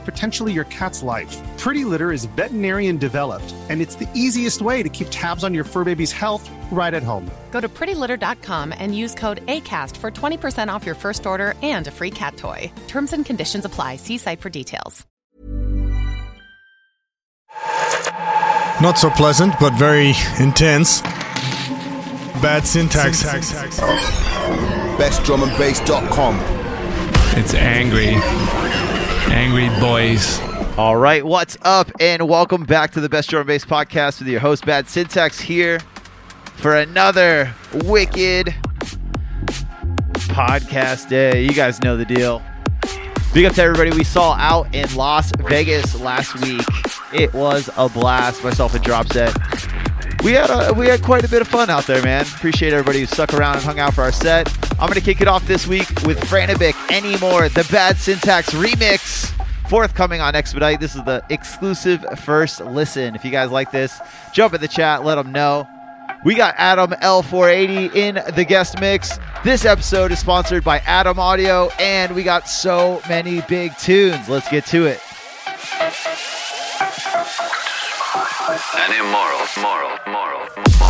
potentially your cat's life. Pretty Litter is veterinarian developed, and it's the easiest way to keep tabs on your fur baby's health right at home. Go to prettylitter.com and use code ACAST for 20% off your first order and a free cat toy. Terms and conditions apply. See site for details. Not so pleasant, but very intense. Bad syntax. Hacks. Bestdrumandbass.com. It's angry. Angry boys. All right, what's up, and welcome back to the Best Drum Bass podcast with your host Bad Syntax here for another wicked podcast day. You guys know the deal. Big up to everybody we saw out in Las Vegas last week. It was a blast. Myself and Dropset. We had a, we had quite a bit of fun out there, man. Appreciate everybody who stuck around and hung out for our set. I'm gonna kick it off this week with Franabic Anymore, the Bad Syntax remix. Forthcoming on Expedite. This is the exclusive first listen. If you guys like this, jump in the chat, let them know. We got Adam L480 in the guest mix. This episode is sponsored by Adam Audio, and we got so many big tunes. Let's get to it. An immoral, moral, moral, moral.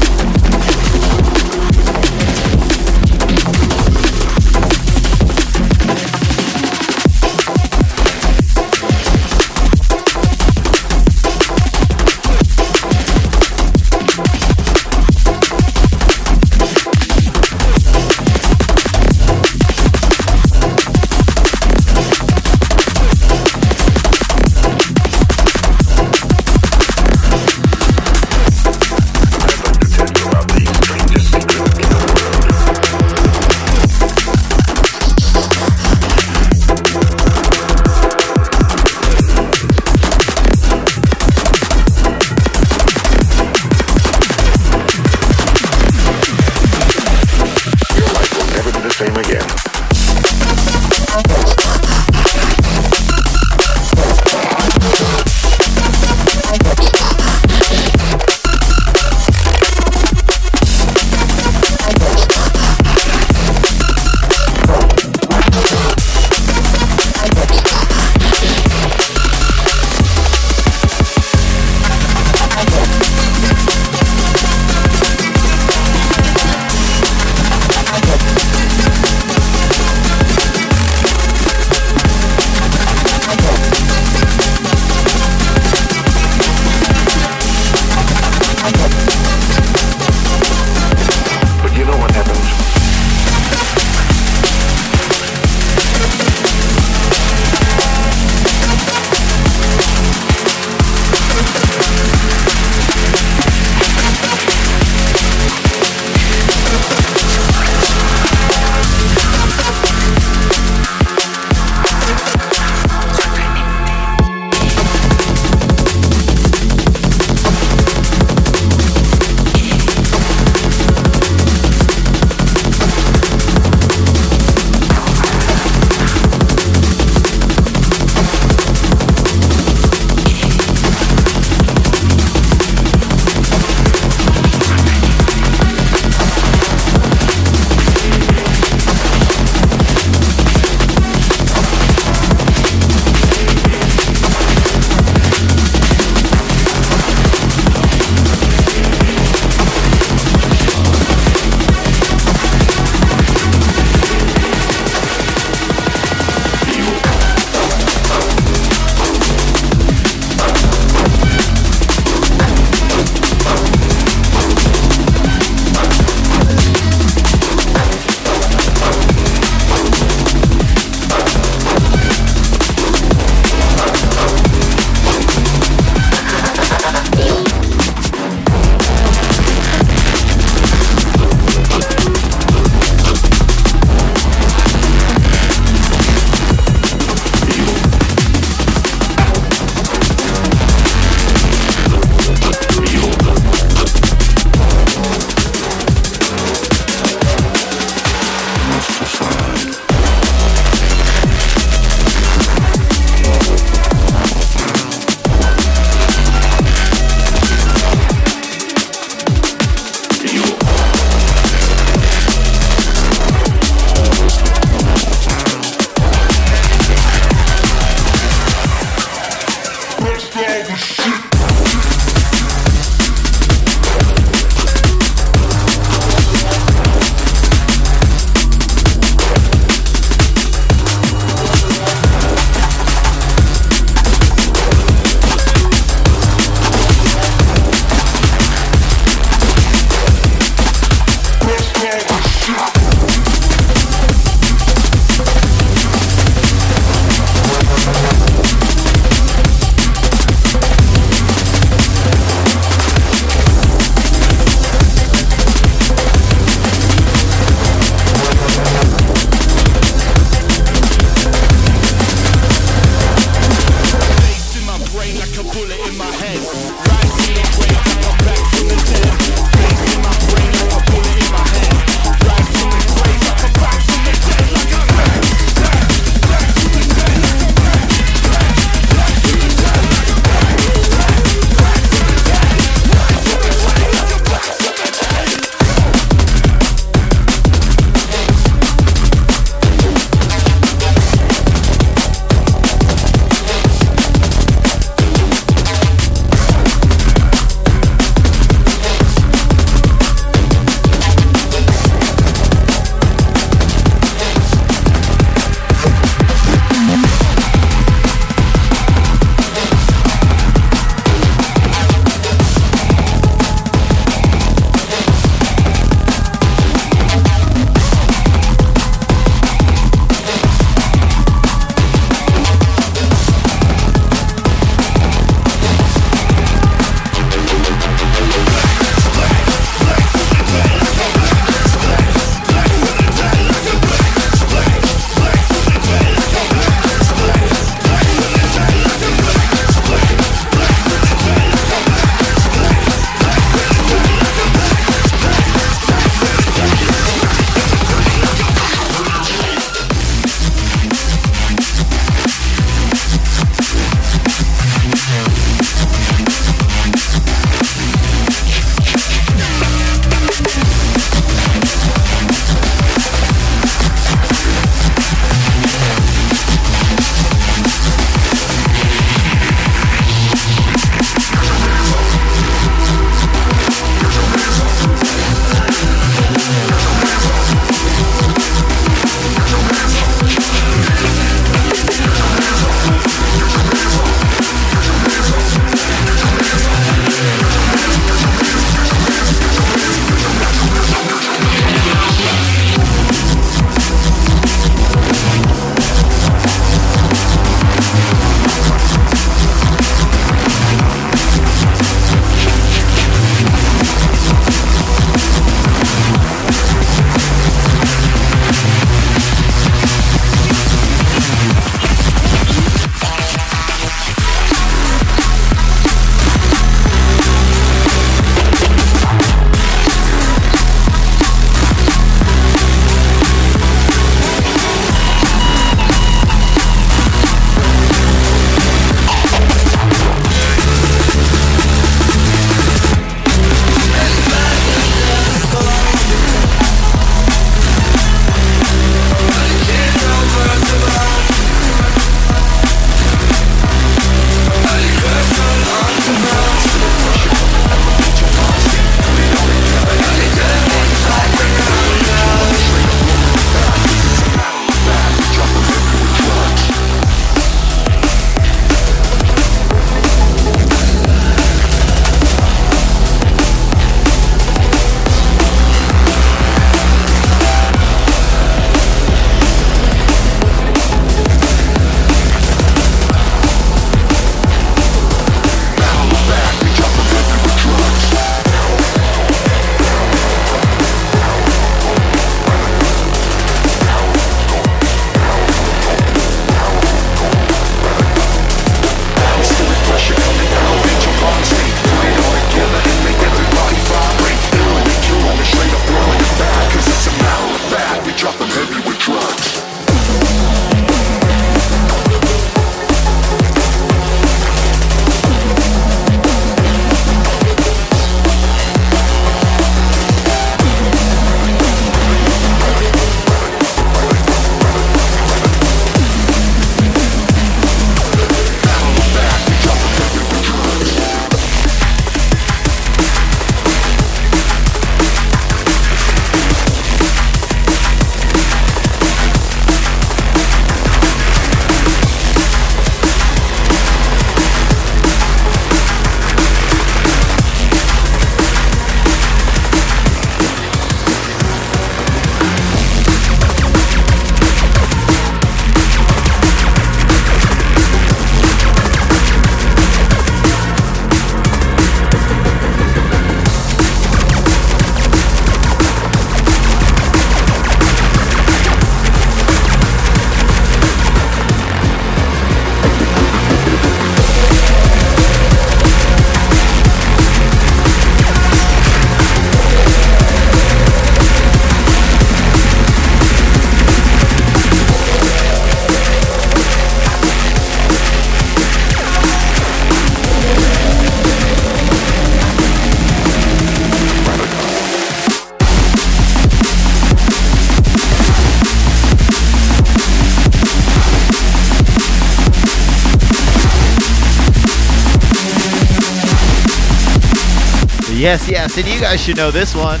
Yes, yes, and you guys should know this one.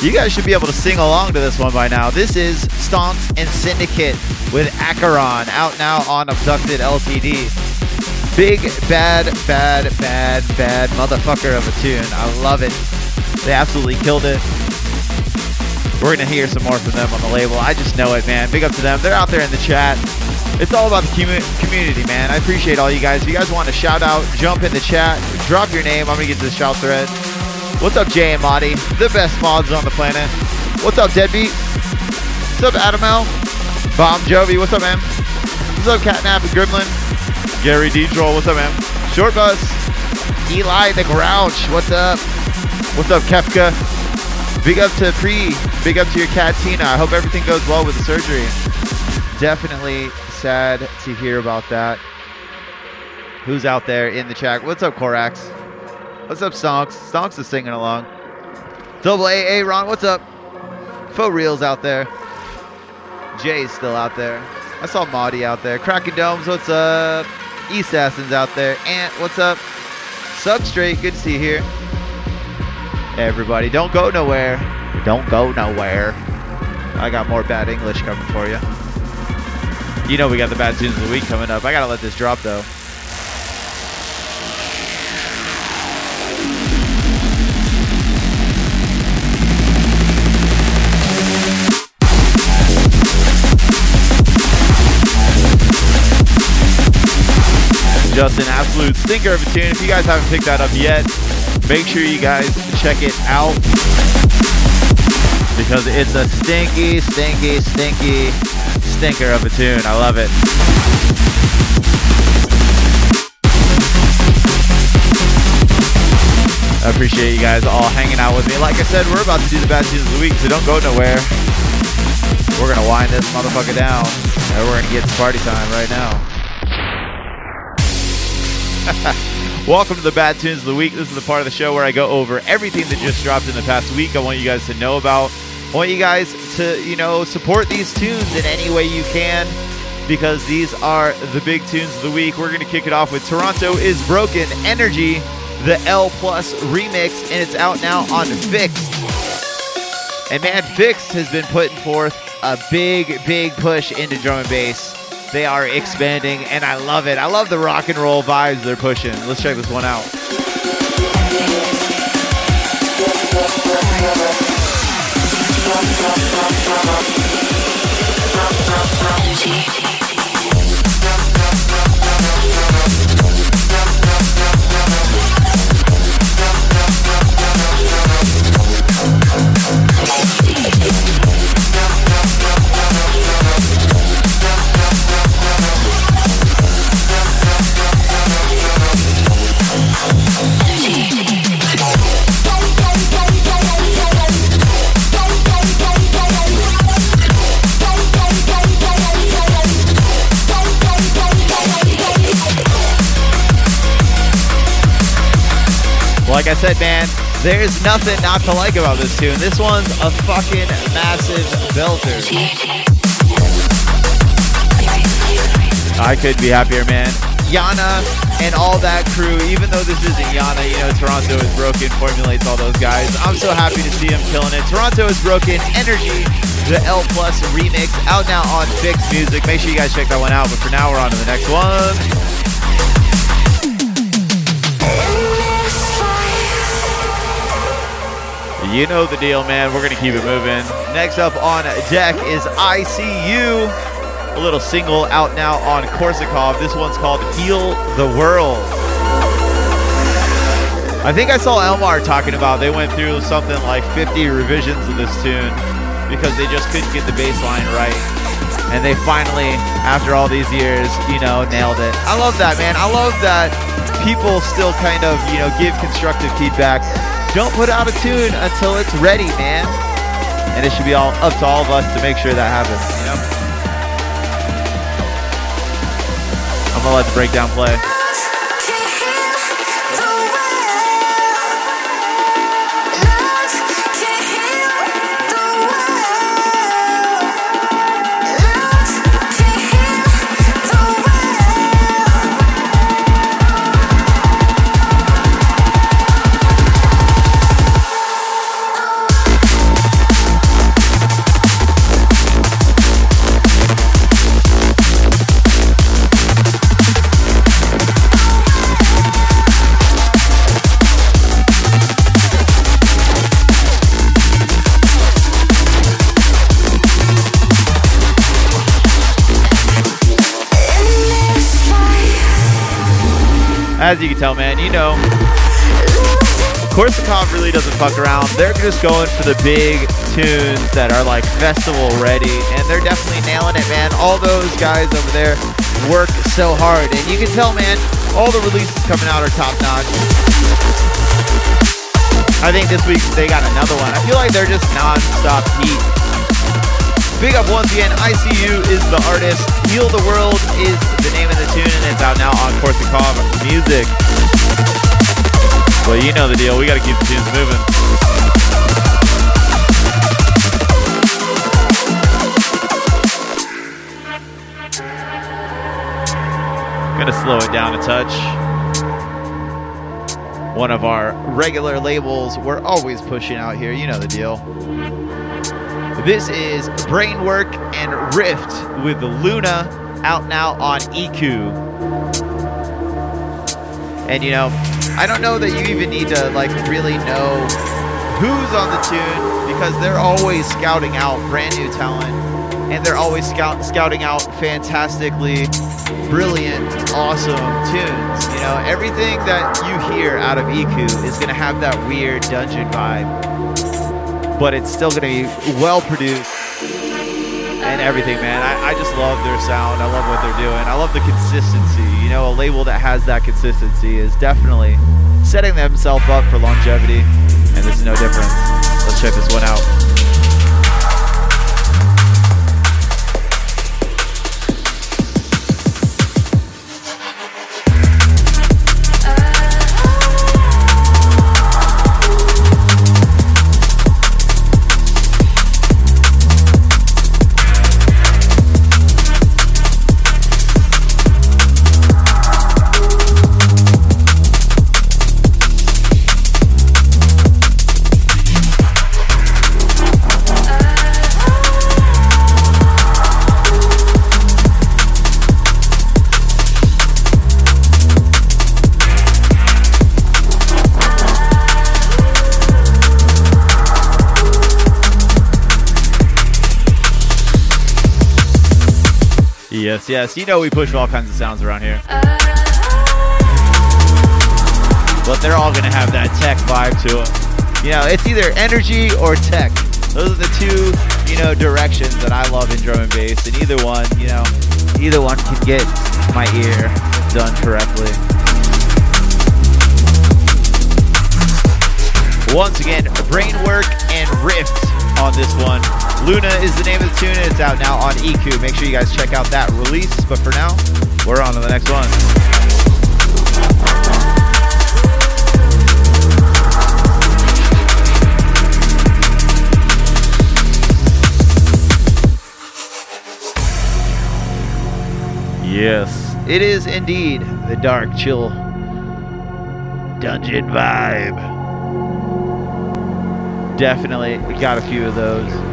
You guys should be able to sing along to this one by now. This is Stonks and Syndicate with Acheron out now on Abducted LTD. Big, bad, bad, bad, bad motherfucker of a tune. I love it. They absolutely killed it. We're going to hear some more from them on the label. I just know it, man. Big up to them. They're out there in the chat. It's all about the commu- community, man. I appreciate all you guys. If you guys want to shout out, jump in the chat, drop your name. I'm going to get to the shout thread. What's up, Jay and Marty? The best mods on the planet. What's up, Deadbeat? What's up, Adam L? Bomb Jovi, what's up, man? What's up, Catnap and Gremlin? Gary D. Droll, what's up, man? Short Bus. Eli the Grouch, what's up? What's up, Kefka? Big up to Pre. Big up to your cat, Tina. I hope everything goes well with the surgery. Definitely sad to hear about that. Who's out there in the chat? What's up, Korax? What's up, Stonks? Stonks is singing along. Double AA, Ron, what's up? Faux Reels out there. Jay's still out there. I saw Maudie out there. Cracking Domes, what's up? Assassins out there. Ant, what's up? Substrate, good to see you here. Everybody, don't go nowhere. Don't go nowhere. I got more bad English coming for you. You know we got the bad tunes of the week coming up. I gotta let this drop though. Just an absolute stinker of a tune. If you guys haven't picked that up yet, make sure you guys check it out because it's a stinky, stinky, stinky stinker of a tune. I love it. I appreciate you guys all hanging out with me. Like I said, we're about to do the bad tunes of the week, so don't go nowhere. We're gonna wind this motherfucker down, and we're gonna get to party time right now. Welcome to the Bad Tunes of the Week. This is the part of the show where I go over everything that just dropped in the past week. I want you guys to know about. I want you guys to, you know, support these tunes in any way you can because these are the big tunes of the week. We're going to kick it off with Toronto is Broken Energy, the L Plus remix, and it's out now on Fixed. And man, Fixed has been putting forth a big, big push into drum and bass. They are expanding, and I love it. I love the rock and roll vibes they're pushing. Let's check this one out. I said, man, there's nothing not to like about this tune. This one's a fucking massive belter. I couldn't be happier, man. Yana and all that crew, even though this isn't Yana, you know, Toronto is broken, formulates all those guys. I'm so happy to see him killing it. Toronto is broken, Energy, the L Plus remix, out now on Fix Music. Make sure you guys check that one out. But for now, we're on to the next one. You know the deal, man. We're going to keep it moving. Next up on deck is ICU. A little single out now on Korsakov. This one's called Heal the World. I think I saw Elmar talking about they went through something like 50 revisions of this tune because they just couldn't get the bass line right. And they finally, after all these years, you know, nailed it. I love that, man. I love that people still kind of, you know, give constructive feedback. Don't put out a tune until it's ready, man. And it should be all up to all of us to make sure that happens, you know? I'm gonna let the breakdown play. As you can tell, man, you know, Korsakov really doesn't fuck around. They're just going for the big tunes that are like festival ready, and they're definitely nailing it, man. All those guys over there work so hard, and you can tell, man, all the releases coming out are top notch. I think this week they got another one. I feel like they're just non-stop heat. Big up once again, ICU is the artist. Heal the World is the name of the tune, and it's out now on Korsakov Music. Well, you know the deal. We got to keep the tunes moving. Gonna slow it down a touch. One of our regular labels we're always pushing out here. You know the deal. This is Brainwork and Rift with Luna out now on EQ. And you know, I don't know that you even need to like really know who's on the tune because they're always scouting out brand new talent and they're always scout- scouting out fantastically brilliant, awesome tunes. You know, everything that you hear out of EQ is going to have that weird dungeon vibe, but it's still going to be well produced and everything, man. I, I just love their sound. I love what they're doing. I love the consistency. You know, a label that has that consistency is definitely setting themselves up for longevity, and this is no different. Let's check this one out. Yes, yes. You know we push all kinds of sounds around here. But they're all going to have that tech vibe to them. You know, it's either energy or tech. Those are the two, you know, directions that I love in drum and bass. And either one, you know, either one can get my ear done correctly. Once again, Brainwork and Rift on this one. Luna is the name of the tune, it's out now on EQ. Make sure you guys check out that release. But for now, we're on to the next one. Yes, it is indeed the dark, chill dungeon vibe. Definitely got a few of those.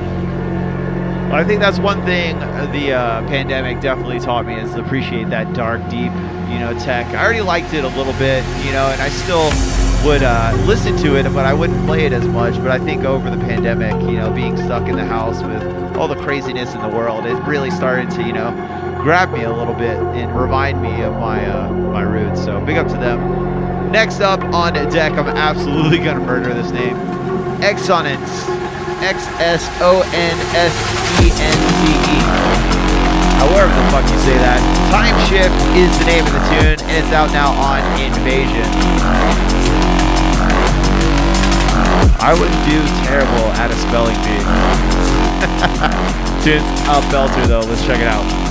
I think that's one thing the uh, pandemic definitely taught me is to appreciate that dark, deep, you know, tech. I already liked it a little bit, you know, and I still would uh, listen to it, but I wouldn't play it as much. But I think over the pandemic, you know, being stuck in the house with all the craziness in the world, it really started to, you know, grab me a little bit and remind me of my uh, my roots. So big up to them. Next up on deck, I'm absolutely gonna murder this name. Exonance. X S O N S E N C E. However the fuck you say that. Time Shift is the name of the tune, and it's out now on Invasion. I wouldn't do terrible at a spelling bee. Tune's a belter though. Let's check it out.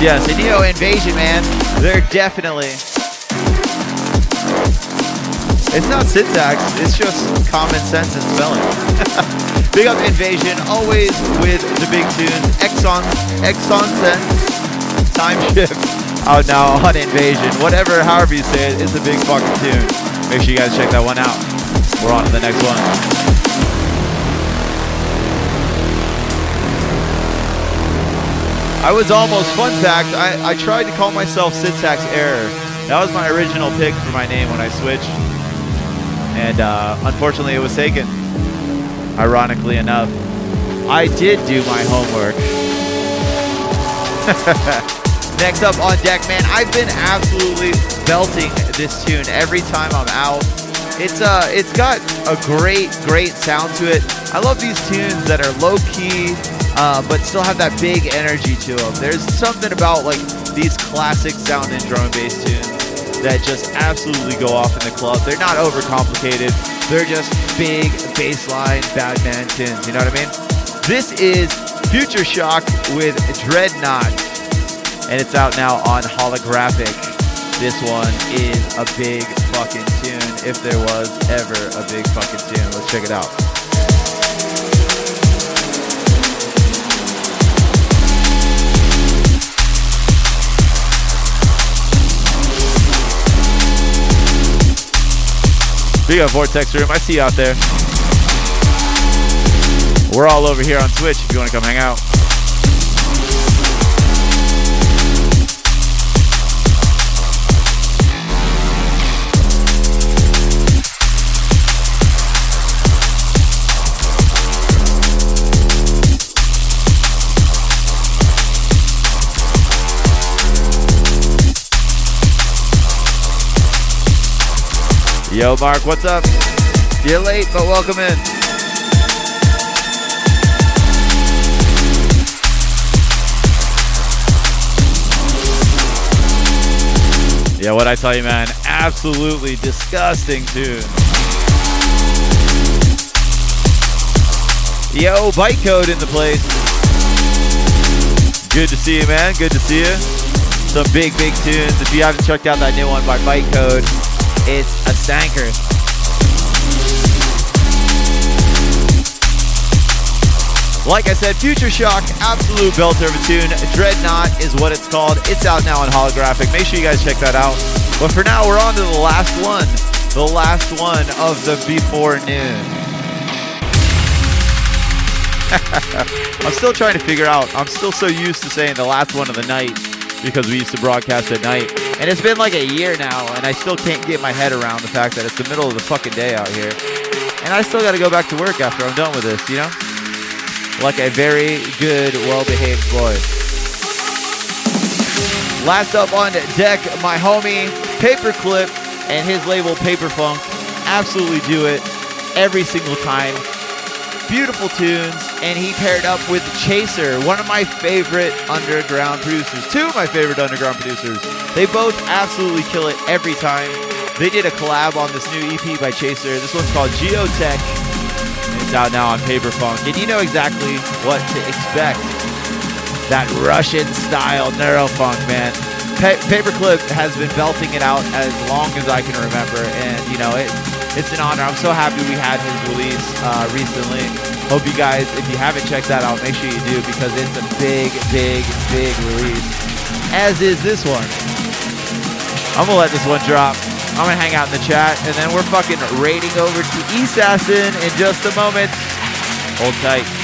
Yes, yes, know, Invasion, man, they're definitely It's not syntax, it's just common sense and spelling. big up Invasion, always with the big tunes. Exxon, Exxon Sense, Time Shift, out now on Invasion. Whatever, however you say it, it's a big fucking tune. Make sure you guys check that one out. We're on to the next one. I was almost, fun fact, I, I tried to call myself Syntax Error. That was my original pick for my name when I switched. And uh, unfortunately, it was taken. Ironically enough, I did do my homework. Next up on deck, man, I've been absolutely belting this tune every time I'm out. It's uh, it's got a great, great sound to it. I love these tunes that are low key, uh, but still have that big energy to them. There's something about like these classic sounding drum and bass tunes that just absolutely go off in the club. They're not overcomplicated. They're just big bassline bad man tunes. You know what I mean? This is Future Shock with Dreadnought, and it's out now on Holographic. This one is a big fucking tune, if there was ever a big fucking tune. Let's check it out. We got Vortex Room. I see you out there. We're all over here on Twitch if you want to come hang out. Yo, Mark, what's up? You're late, but welcome in. Yeah, what I tell you, man, absolutely disgusting tune. Yo, bytecode in the place. Good to see you, man. Good to see you. Some big, big tunes. If you haven't checked out that new one by bytecode, it's a stanker. Like I said, Future Shock, absolute belter of a tune. Dreadnought is what it's called. It's out now on holographic. Make sure you guys check that out. But for now, we're on to the last one. The last one of the before noon. I'm still trying to figure out. I'm still so used to saying the last one of the night because we used to broadcast at night. And it's been like a year now, and I still can't get my head around the fact that it's the middle of the fucking day out here. And I still got to go back to work after I'm done with this, you know? Like a very good, well behaved boy. Last up on deck, my homie Paperclip and his label Paperfunk absolutely do it every single time. Beautiful tunes, and he paired up with Chaser, one of my favorite underground producers. Two of my favorite underground producers. They both absolutely kill it every time. They did a collab on this new EP by Chaser. This one's called Geotech. It's out now on Paper Funk, and you know exactly what to expect. That Russian style neurofunk, man. Pa- Paperclip has been belting it out as long as I can remember, and you know it. It's an honor. I'm so happy we had his release uh, recently. Hope you guys, if you haven't checked that out, make sure you do because it's a big, big, big release. As is this one. I'm gonna let this one drop. I'm gonna hang out in the chat, and then we're fucking raiding over to East Assassin in just a moment. Hold tight.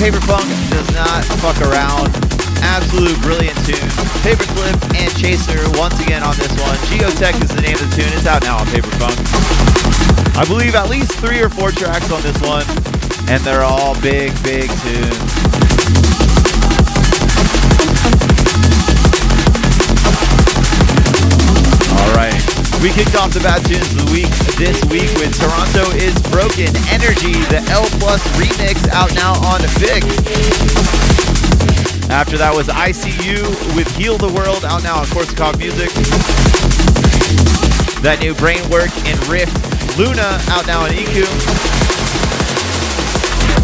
Paper Funk does not fuck around. Absolute brilliant tune. Paperclip and Chaser once again on this one. Geotech is the name of the tune. It's out now on Paper Funk. I believe at least three or four tracks on this one, and they're all big, big tunes. We kicked off the bad tunes of the week this week with Toronto is Broken Energy, the L Plus remix out now on Fix. After that was ICU with Heal the World out now on Korsakov Music. That new Brainwork and Rift Luna out now on EQ.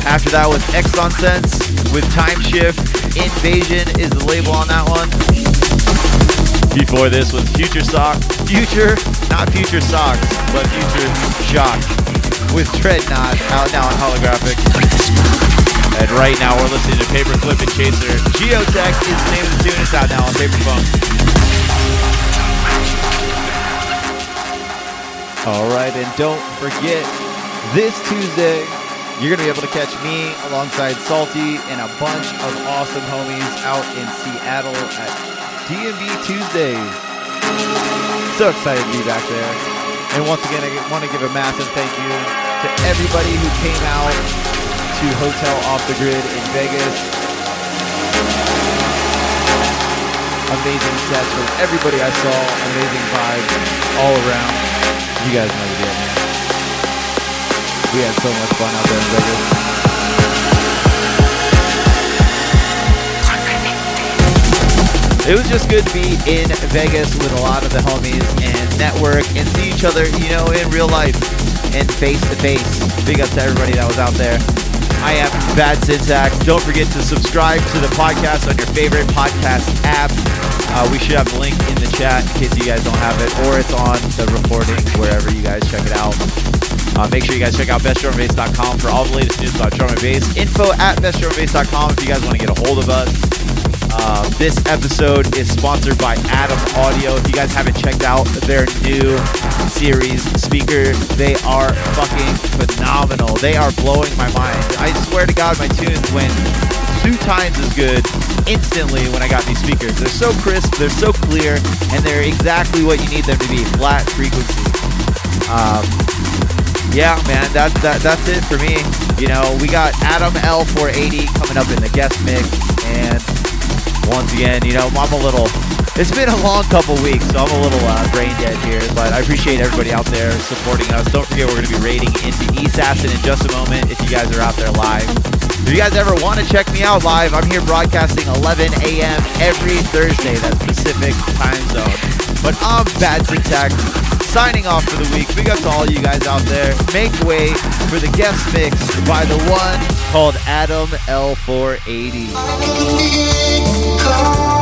After that was Exxon Sense with Time Shift. Invasion is the label on that one. Before this was Future Sock, Future, not Future Socks, but Future Shock with Dreadnought out now on Holographic. And right now we're listening to Paperclip and Chaser. Geotech is the name of the tune. It's out now on Paperfunk. All right, and don't forget this Tuesday you're going to be able to catch me alongside Salty and a bunch of awesome homies out in Seattle at D&B Tuesdays. So excited to be back there. And once again, I want to give a massive thank you to everybody who came out to Hotel Off the Grid in Vegas. Amazing sets from everybody I saw. Amazing vibes all around. You guys know the deal, man. We had so much fun out there in Vegas. It was just good to be in Vegas with a lot of the homies and network and see each other, you know, in real life and face to face. Big up to everybody that was out there. I am Bad Syntax. Don't forget to subscribe to the podcast on your favorite podcast app. Uh, we should have the link in the chat in case you guys don't have it, or it's on the recording wherever you guys check it out. Uh, make sure you guys check out bestdrumandbass.com for all the latest news about drum and bass. Info at bestdrumandbass.com if you guys want to get a hold of us. Uh, this episode is sponsored by Adam Audio. If you guys haven't checked out their new series speaker, they are fucking phenomenal. They are blowing my mind. I swear to God, my tunes went two times as good instantly when I got these speakers. They're so crisp, they're so clear, and they're exactly what you need them to be flat frequency. Um, yeah, man, that's that, that's it for me. You know, we got Adam L480 coming up in the guest mix, and once again, you know, I'm a little. It's been a long couple weeks, so I'm a little uh, brain dead here. But I appreciate everybody out there supporting us. Don't forget, we're going to be raiding into Assassin in just a moment. If you guys are out there live, if you guys ever want to check me out live, I'm here broadcasting 11 a.m. every Thursday. That's Pacific time zone. But I'm Bad Syntax signing off for the week. Big up to all you guys out there. Make way for the guest mix by the one called Adam L480.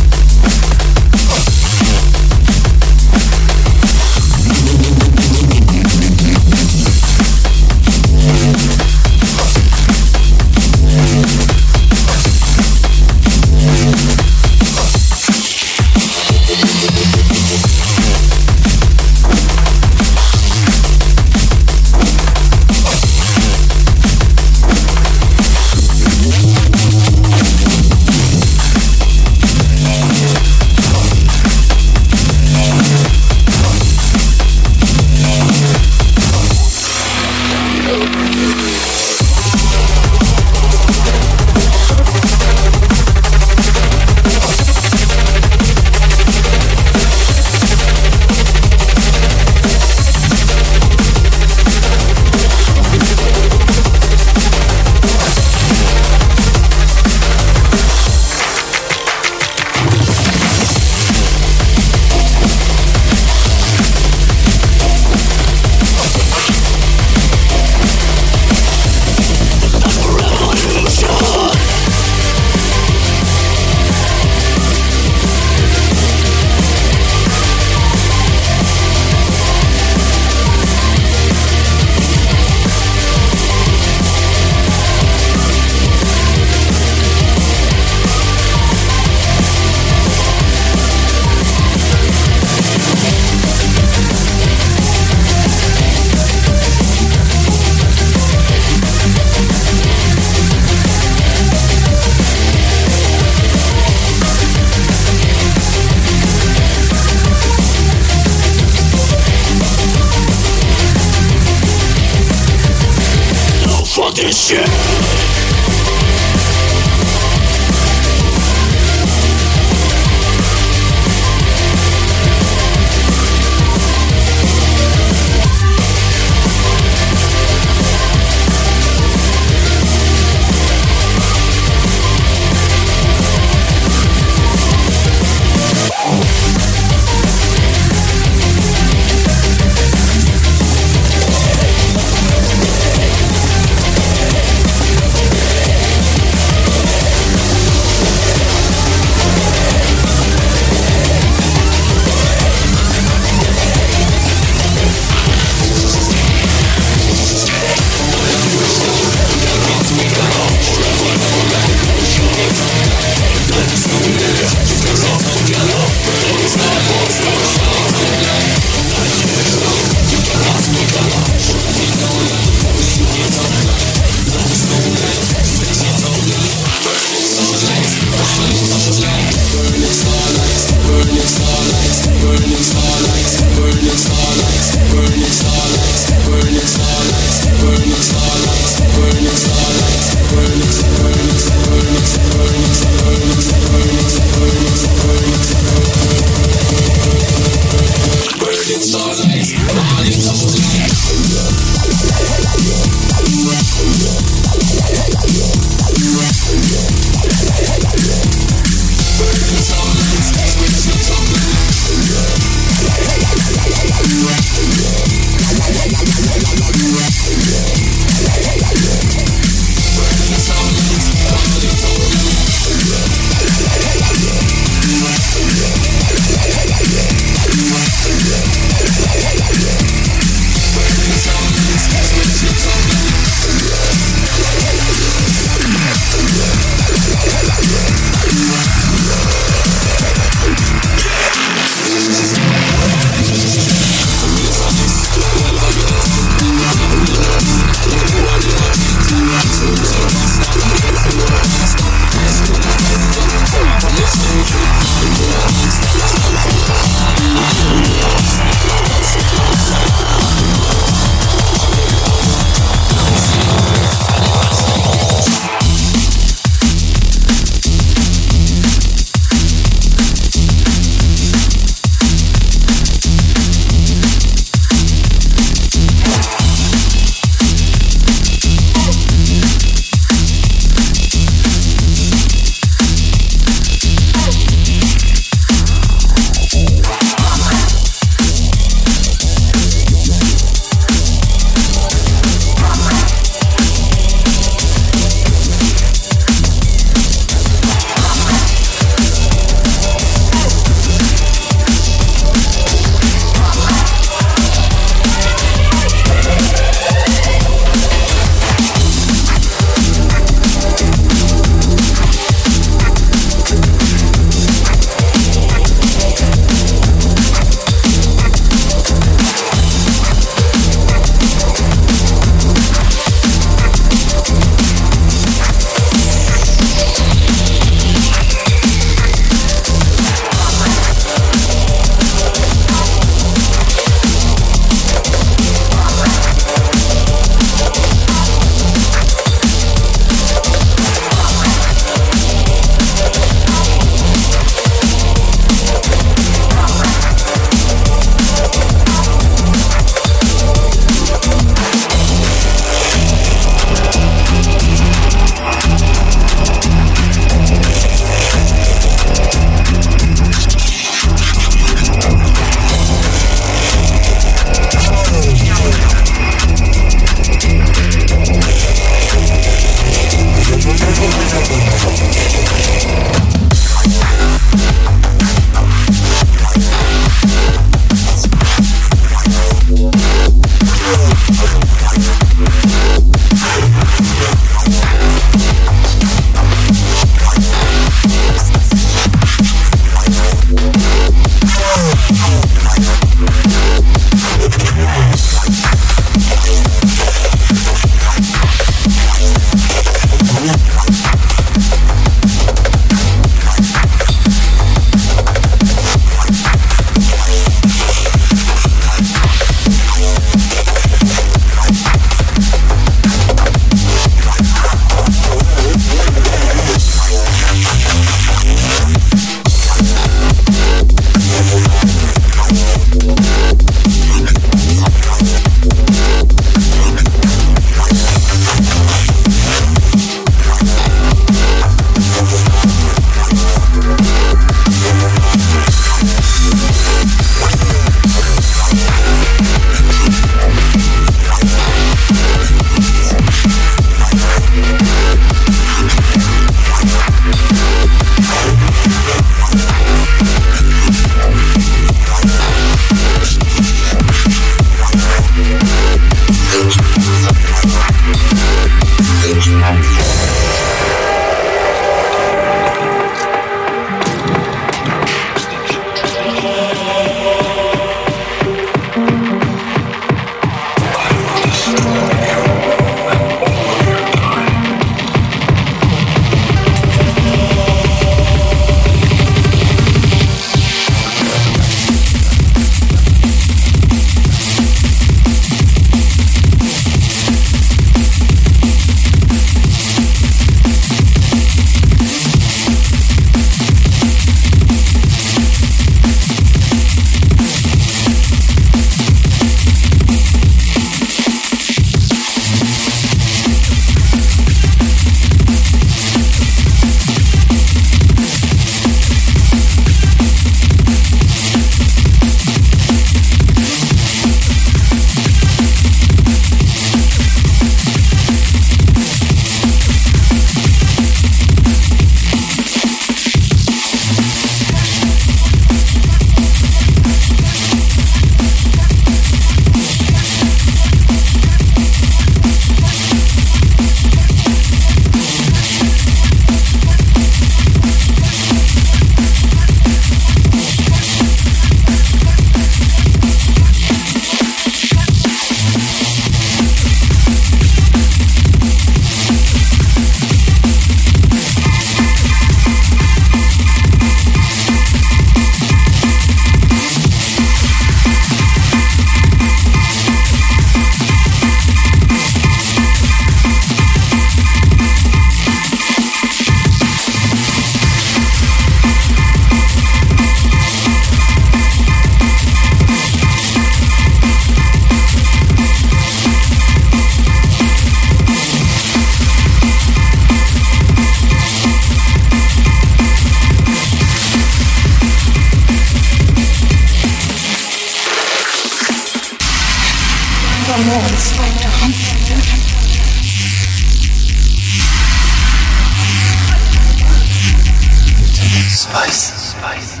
Spice, spice.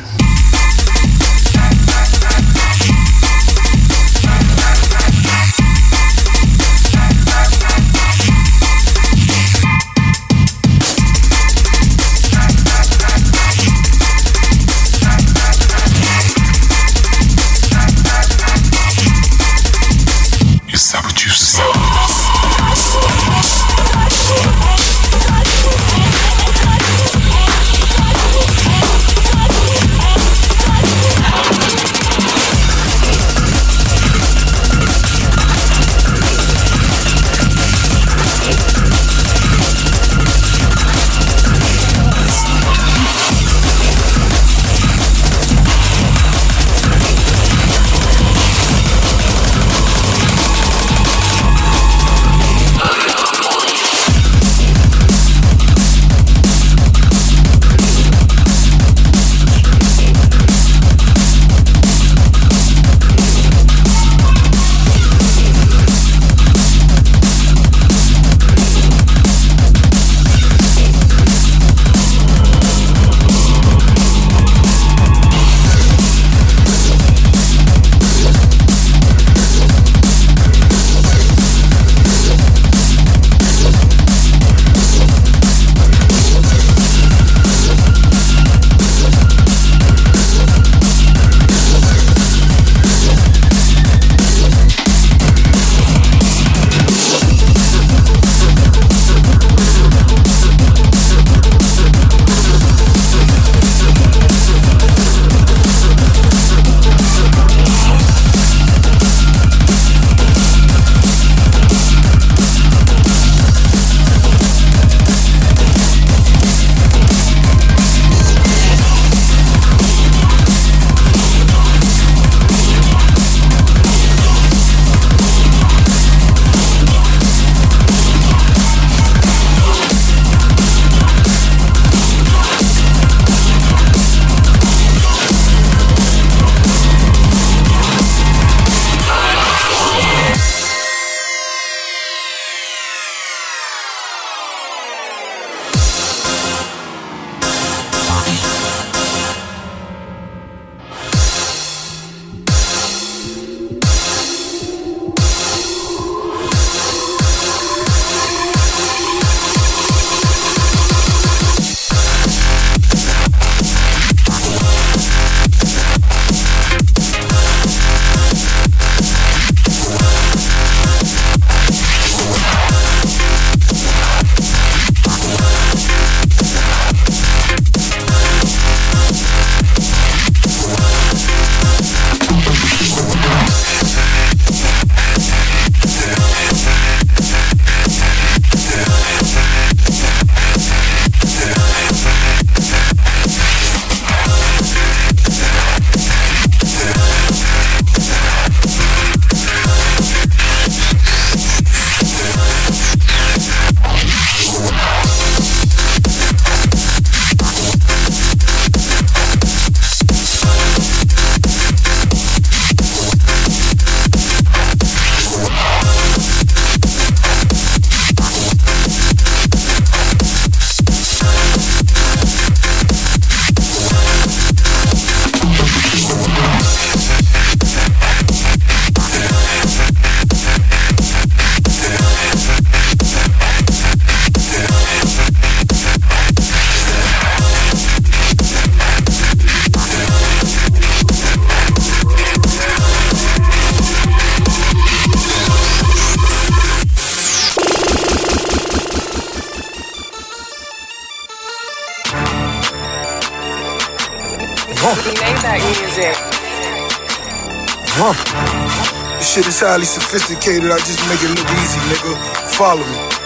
Highly sophisticated. I just make it look easy, nigga. Follow me.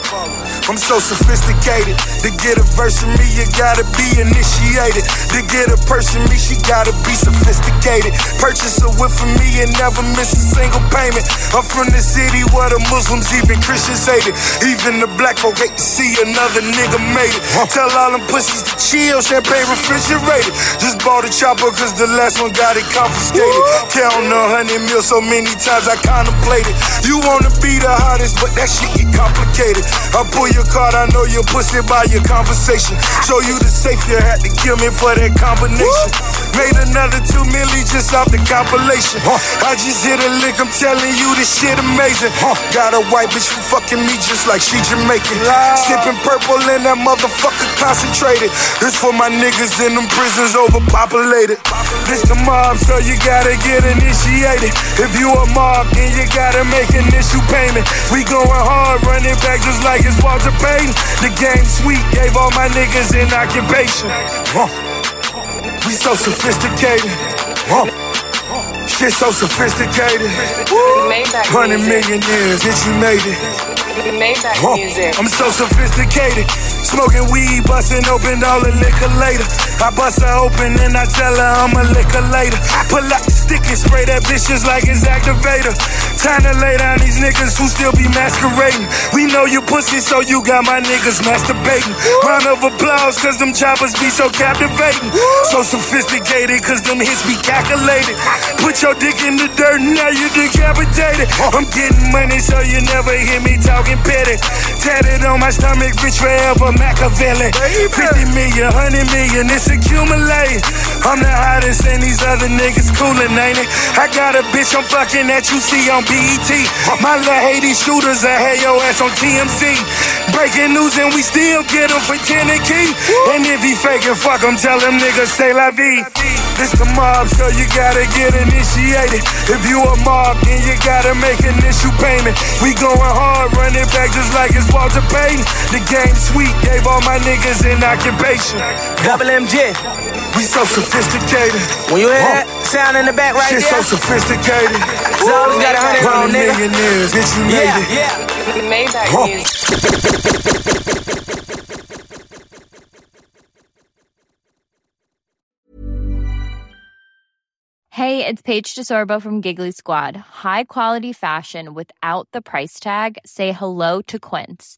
I'm so sophisticated. To get a verse from me, you gotta be initiated. To get a person me, she gotta be sophisticated. Purchase a whip for me and never miss a single payment. I'm from the city where the Muslims, even Christians hate it. Even the black folk hate to see another nigga made it. Tell all them pussies to chill, champagne refrigerated. Just bought a chopper cause the last one got it confiscated. Counting a hundred mil so many times I contemplated. You wanna be the hottest, but that shit complicated. I pull your card, I know your pussy by your conversation. Show you the safe, you had to kill me for that combination. Made another two milli just off the compilation. I just hit a lick, I'm telling you this shit amazing. Got a white bitch who fucking me just like she Jamaican. Sipping purple in that motherfucker concentrated. This for my niggas in them prisons overpopulated. This the mob, so you gotta get initiated. If you a mob, then you gotta make an issue payment. We going hard, running back just like it's Walter Payton. The game sweet, gave all my niggas an occupation. Huh. We so sophisticated. Huh. Shit so sophisticated. Maybach Hundred music. million years, bitch, you made it. Huh. I'm so sophisticated. Smoking weed, busting open all the liquor later. I bust her open and I tell her I'm a liquor later. Pull out the stick and spray that bitch just like it's activator. Time to lay down these niggas who still be masquerading. We know you pussy, so you got my niggas masturbating. Round of applause, cause them choppers be so captivating. So sophisticated, cause them hits be calculated. Put your dick in the dirt, now you decapitated. I'm getting money, so you never hear me talking petty. Tatted on my stomach, rich forever, Machiavelli. 50 million, 100 million, it's accumulating. I'm the hottest, and these other niggas coolin', ain't it? I got a bitch I'm fucking that you see on BET. My little Haiti shooters, I had your ass on TMZ. Breaking news, and we still get him for 10 and key. And if he faking, fuck him, tell them niggas say la vie. This the mob, so you gotta get initiated. If you a mob, then you gotta make an issue payment. We going hard, running back just like it's Walter Payton. The game sweet, gave all my niggas an occupation. Double MJ. We so sophisticated. When you hear that sound in the back right Shit there, so sophisticated. always got a hundred on, nigga. million years, bitch, you made Yeah, it. yeah. Maybach Huh. music. Hey, it's Paige DeSorbo from Giggly Squad. High quality fashion without the price tag. Say hello to Quince.